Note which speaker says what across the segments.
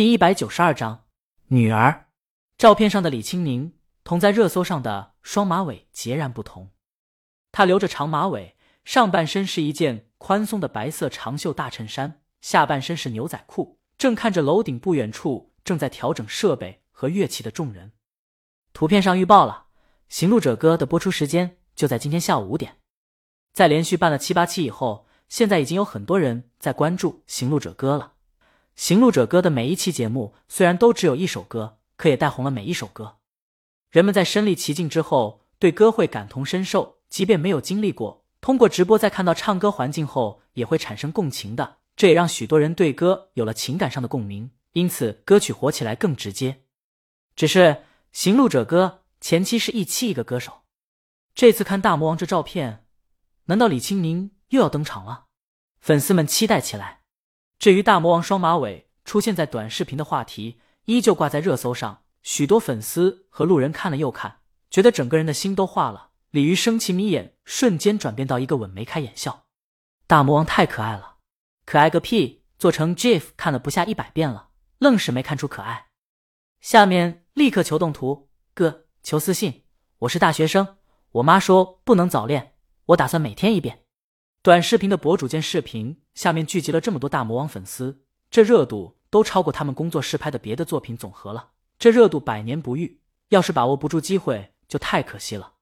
Speaker 1: 第一百九十二章，女儿。照片上的李青宁同在热搜上的双马尾截然不同。她留着长马尾，上半身是一件宽松的白色长袖大衬衫，下半身是牛仔裤，正看着楼顶不远处正在调整设备和乐器的众人。图片上预报了《行路者歌》的播出时间就在今天下午五点。在连续办了七八期以后，现在已经有很多人在关注《行路者歌》了。《行路者歌》的每一期节目虽然都只有一首歌，可也带红了每一首歌。人们在身历其境之后，对歌会感同身受，即便没有经历过，通过直播在看到唱歌环境后，也会产生共情的。这也让许多人对歌有了情感上的共鸣，因此歌曲火起来更直接。只是《行路者歌》前期是一期一个歌手，这次看大魔王这照片，难道李青宁又要登场了？粉丝们期待起来。至于大魔王双马尾出现在短视频的话题，依旧挂在热搜上。许多粉丝和路人看了又看，觉得整个人的心都化了。鲤鱼生气眯眼，瞬间转变到一个吻眉开眼笑。大魔王太可爱了，可爱个屁！做成 GIF 看了不下一百遍了，愣是没看出可爱。下面立刻求动图，哥求私信。我是大学生，我妈说不能早恋，我打算每天一遍。短视频的博主见视频下面聚集了这么多大魔王粉丝，这热度都超过他们工作室拍的别的作品总和了。这热度百年不遇，要是把握不住机会就太可惜了。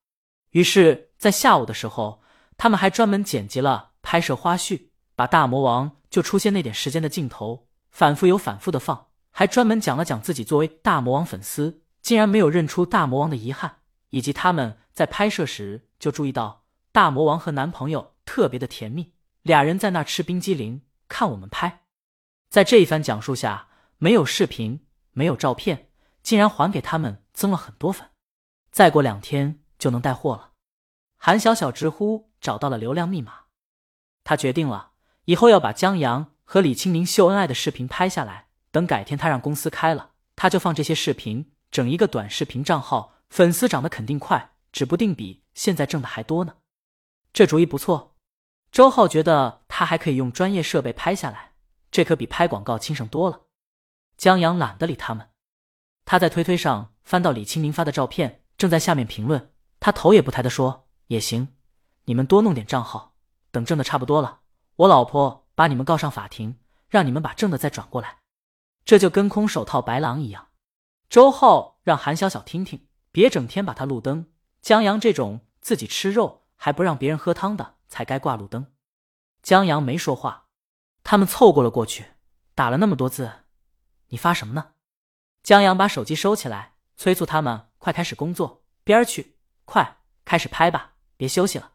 Speaker 1: 于是，在下午的时候，他们还专门剪辑了拍摄花絮，把大魔王就出现那点时间的镜头反复有反复的放，还专门讲了讲自己作为大魔王粉丝竟然没有认出大魔王的遗憾，以及他们在拍摄时就注意到大魔王和男朋友。特别的甜蜜，俩人在那吃冰激凌，看我们拍。在这一番讲述下，没有视频，没有照片，竟然还给他们增了很多粉。再过两天就能带货了。韩小小直呼找到了流量密码，他决定了，以后要把江阳和李青宁秀恩爱的视频拍下来。等改天他让公司开了，他就放这些视频，整一个短视频账号，粉丝涨得肯定快，指不定比现在挣的还多呢。这主意不错。周浩觉得他还可以用专业设备拍下来，这可比拍广告轻省多了。江阳懒得理他们，他在推推上翻到李青明发的照片，正在下面评论。他头也不抬的说：“也行，你们多弄点账号，等挣的差不多了，我老婆把你们告上法庭，让你们把挣的再转过来，这就跟空手套白狼一样。”周浩让韩小小听听，别整天把他路灯。江阳这种自己吃肉还不让别人喝汤的。才该挂路灯，江阳没说话，他们凑过了过去，打了那么多字，你发什么呢？江阳把手机收起来，催促他们快开始工作，边儿去，快开始拍吧，别休息了。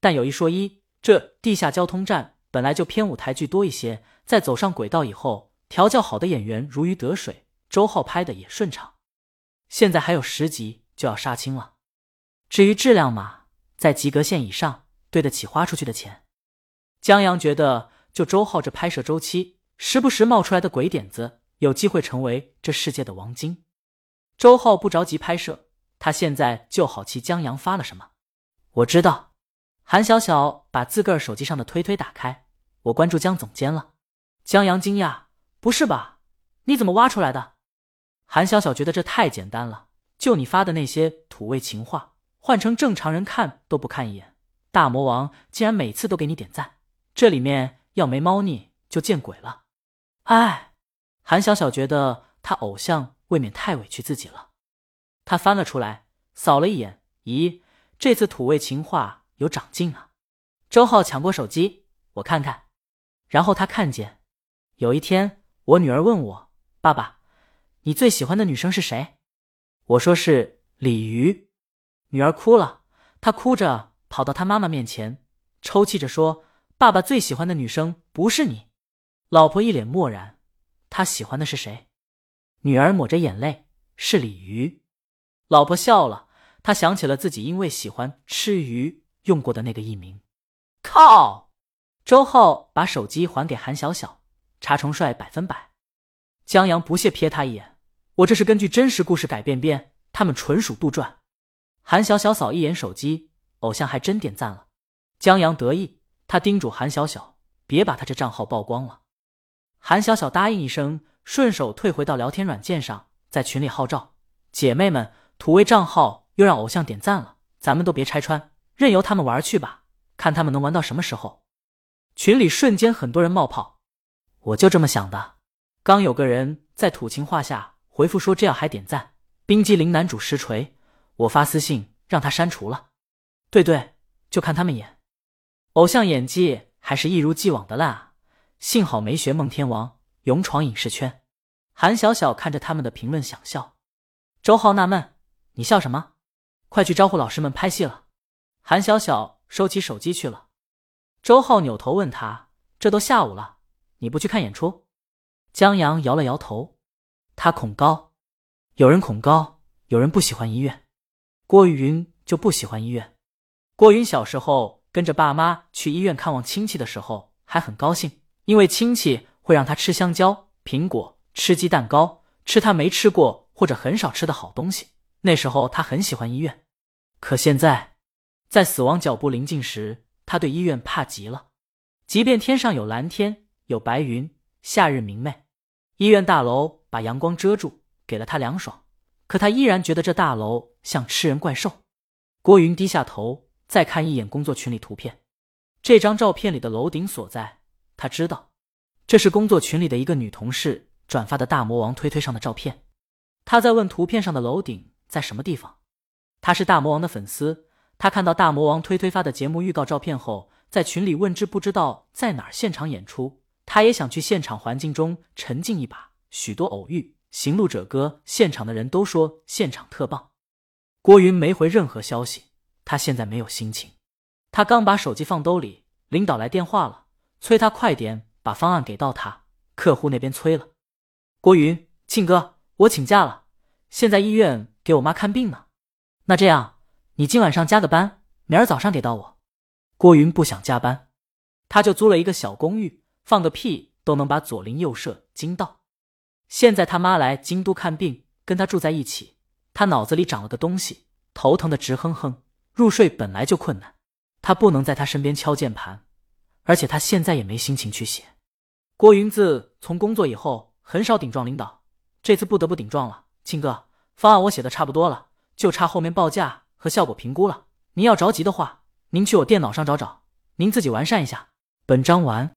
Speaker 1: 但有一说一，这地下交通站本来就偏舞台剧多一些，在走上轨道以后，调教好的演员如鱼得水，周浩拍的也顺畅。现在还有十集就要杀青了，至于质量嘛，在及格线以上。对得起花出去的钱，江阳觉得，就周浩这拍摄周期，时不时冒出来的鬼点子，有机会成为这世界的王晶。周浩不着急拍摄，他现在就好奇江阳发了什么。我知道，韩小小把自个儿手机上的推推打开，我关注江总监了。江阳惊讶，不是吧？你怎么挖出来的？韩小小觉得这太简单了，就你发的那些土味情话，换成正常人看都不看一眼。大魔王竟然每次都给你点赞，这里面要没猫腻就见鬼了！哎，韩小小觉得他偶像未免太委屈自己了。他翻了出来，扫了一眼，咦，这次土味情话有长进啊！周浩抢过手机，我看看。然后他看见，有一天我女儿问我：“爸爸，你最喜欢的女生是谁？”我说是鲤鱼。女儿哭了，她哭着。跑到他妈妈面前，抽泣着说：“爸爸最喜欢的女生不是你。”老婆一脸漠然，他喜欢的是谁？女儿抹着眼泪：“是鲤鱼。”老婆笑了，她想起了自己因为喜欢吃鱼用过的那个艺名。靠！周浩把手机还给韩小小，查重帅百分百。江阳不屑瞥他一眼：“我这是根据真实故事改编编，他们纯属杜撰。”韩小小扫一眼手机。偶像还真点赞了，江阳得意，他叮嘱韩小小别把他这账号曝光了。韩小小答应一声，顺手退回到聊天软件上，在群里号召姐妹们，土味账号又让偶像点赞了，咱们都别拆穿，任由他们玩去吧，看他们能玩到什么时候。群里瞬间很多人冒泡，我就这么想的。刚有个人在土情话下回复说这样还点赞，冰激凌男主实锤，我发私信让他删除了。对对，就看他们演，偶像演技还是一如既往的烂啊！幸好没学孟天王，勇闯影视圈。韩小小看着他们的评论想笑，周浩纳闷：“你笑什么？快去招呼老师们拍戏了。”韩小小收起手机去了。周浩扭头问他：“这都下午了，你不去看演出？”江阳摇了摇头，他恐高。有人恐高，有人不喜欢医院。郭云就不喜欢医院。郭云小时候跟着爸妈去医院看望亲戚的时候，还很高兴，因为亲戚会让他吃香蕉、苹果、吃鸡蛋糕，吃他没吃过或者很少吃的好东西。那时候他很喜欢医院。可现在，在死亡脚步临近时，他对医院怕极了，即便天上有蓝天有白云，夏日明媚，医院大楼把阳光遮住，给了他凉爽，可他依然觉得这大楼像吃人怪兽。郭云低下头，再看一眼工作群里图片，这张照片里的楼顶所在，他知道，这是工作群里的一个女同事转发的大魔王推推上的照片。他在问图片上的楼顶在什么地方，他是大魔王的粉丝。他看到大魔王推推发的节目预告照片后，在群里问知不知道在哪儿现场演出，他也想去现场环境中沉浸一把。许多偶遇，行路者歌，现场的人都说现场特棒。郭云没回任何消息，他现在没有心情。他刚把手机放兜里，领导来电话了，催他快点把方案给到他。客户那边催了。郭云，庆哥，我请假了，现在医院给我妈看病呢。那这样。你今晚上加个班，明儿早上给到我。郭云不想加班，他就租了一个小公寓，放个屁都能把左邻右舍惊到。现在他妈来京都看病，跟他住在一起，他脑子里长了个东西，头疼的直哼哼，入睡本来就困难，他不能在他身边敲键盘，而且他现在也没心情去写。郭云自从工作以后，很少顶撞领导，这次不得不顶撞了。庆哥，方案我写的差不多了，就差后面报价。和效果评估了，您要着急的话，您去我电脑上找找，您自己完善一下。本章完。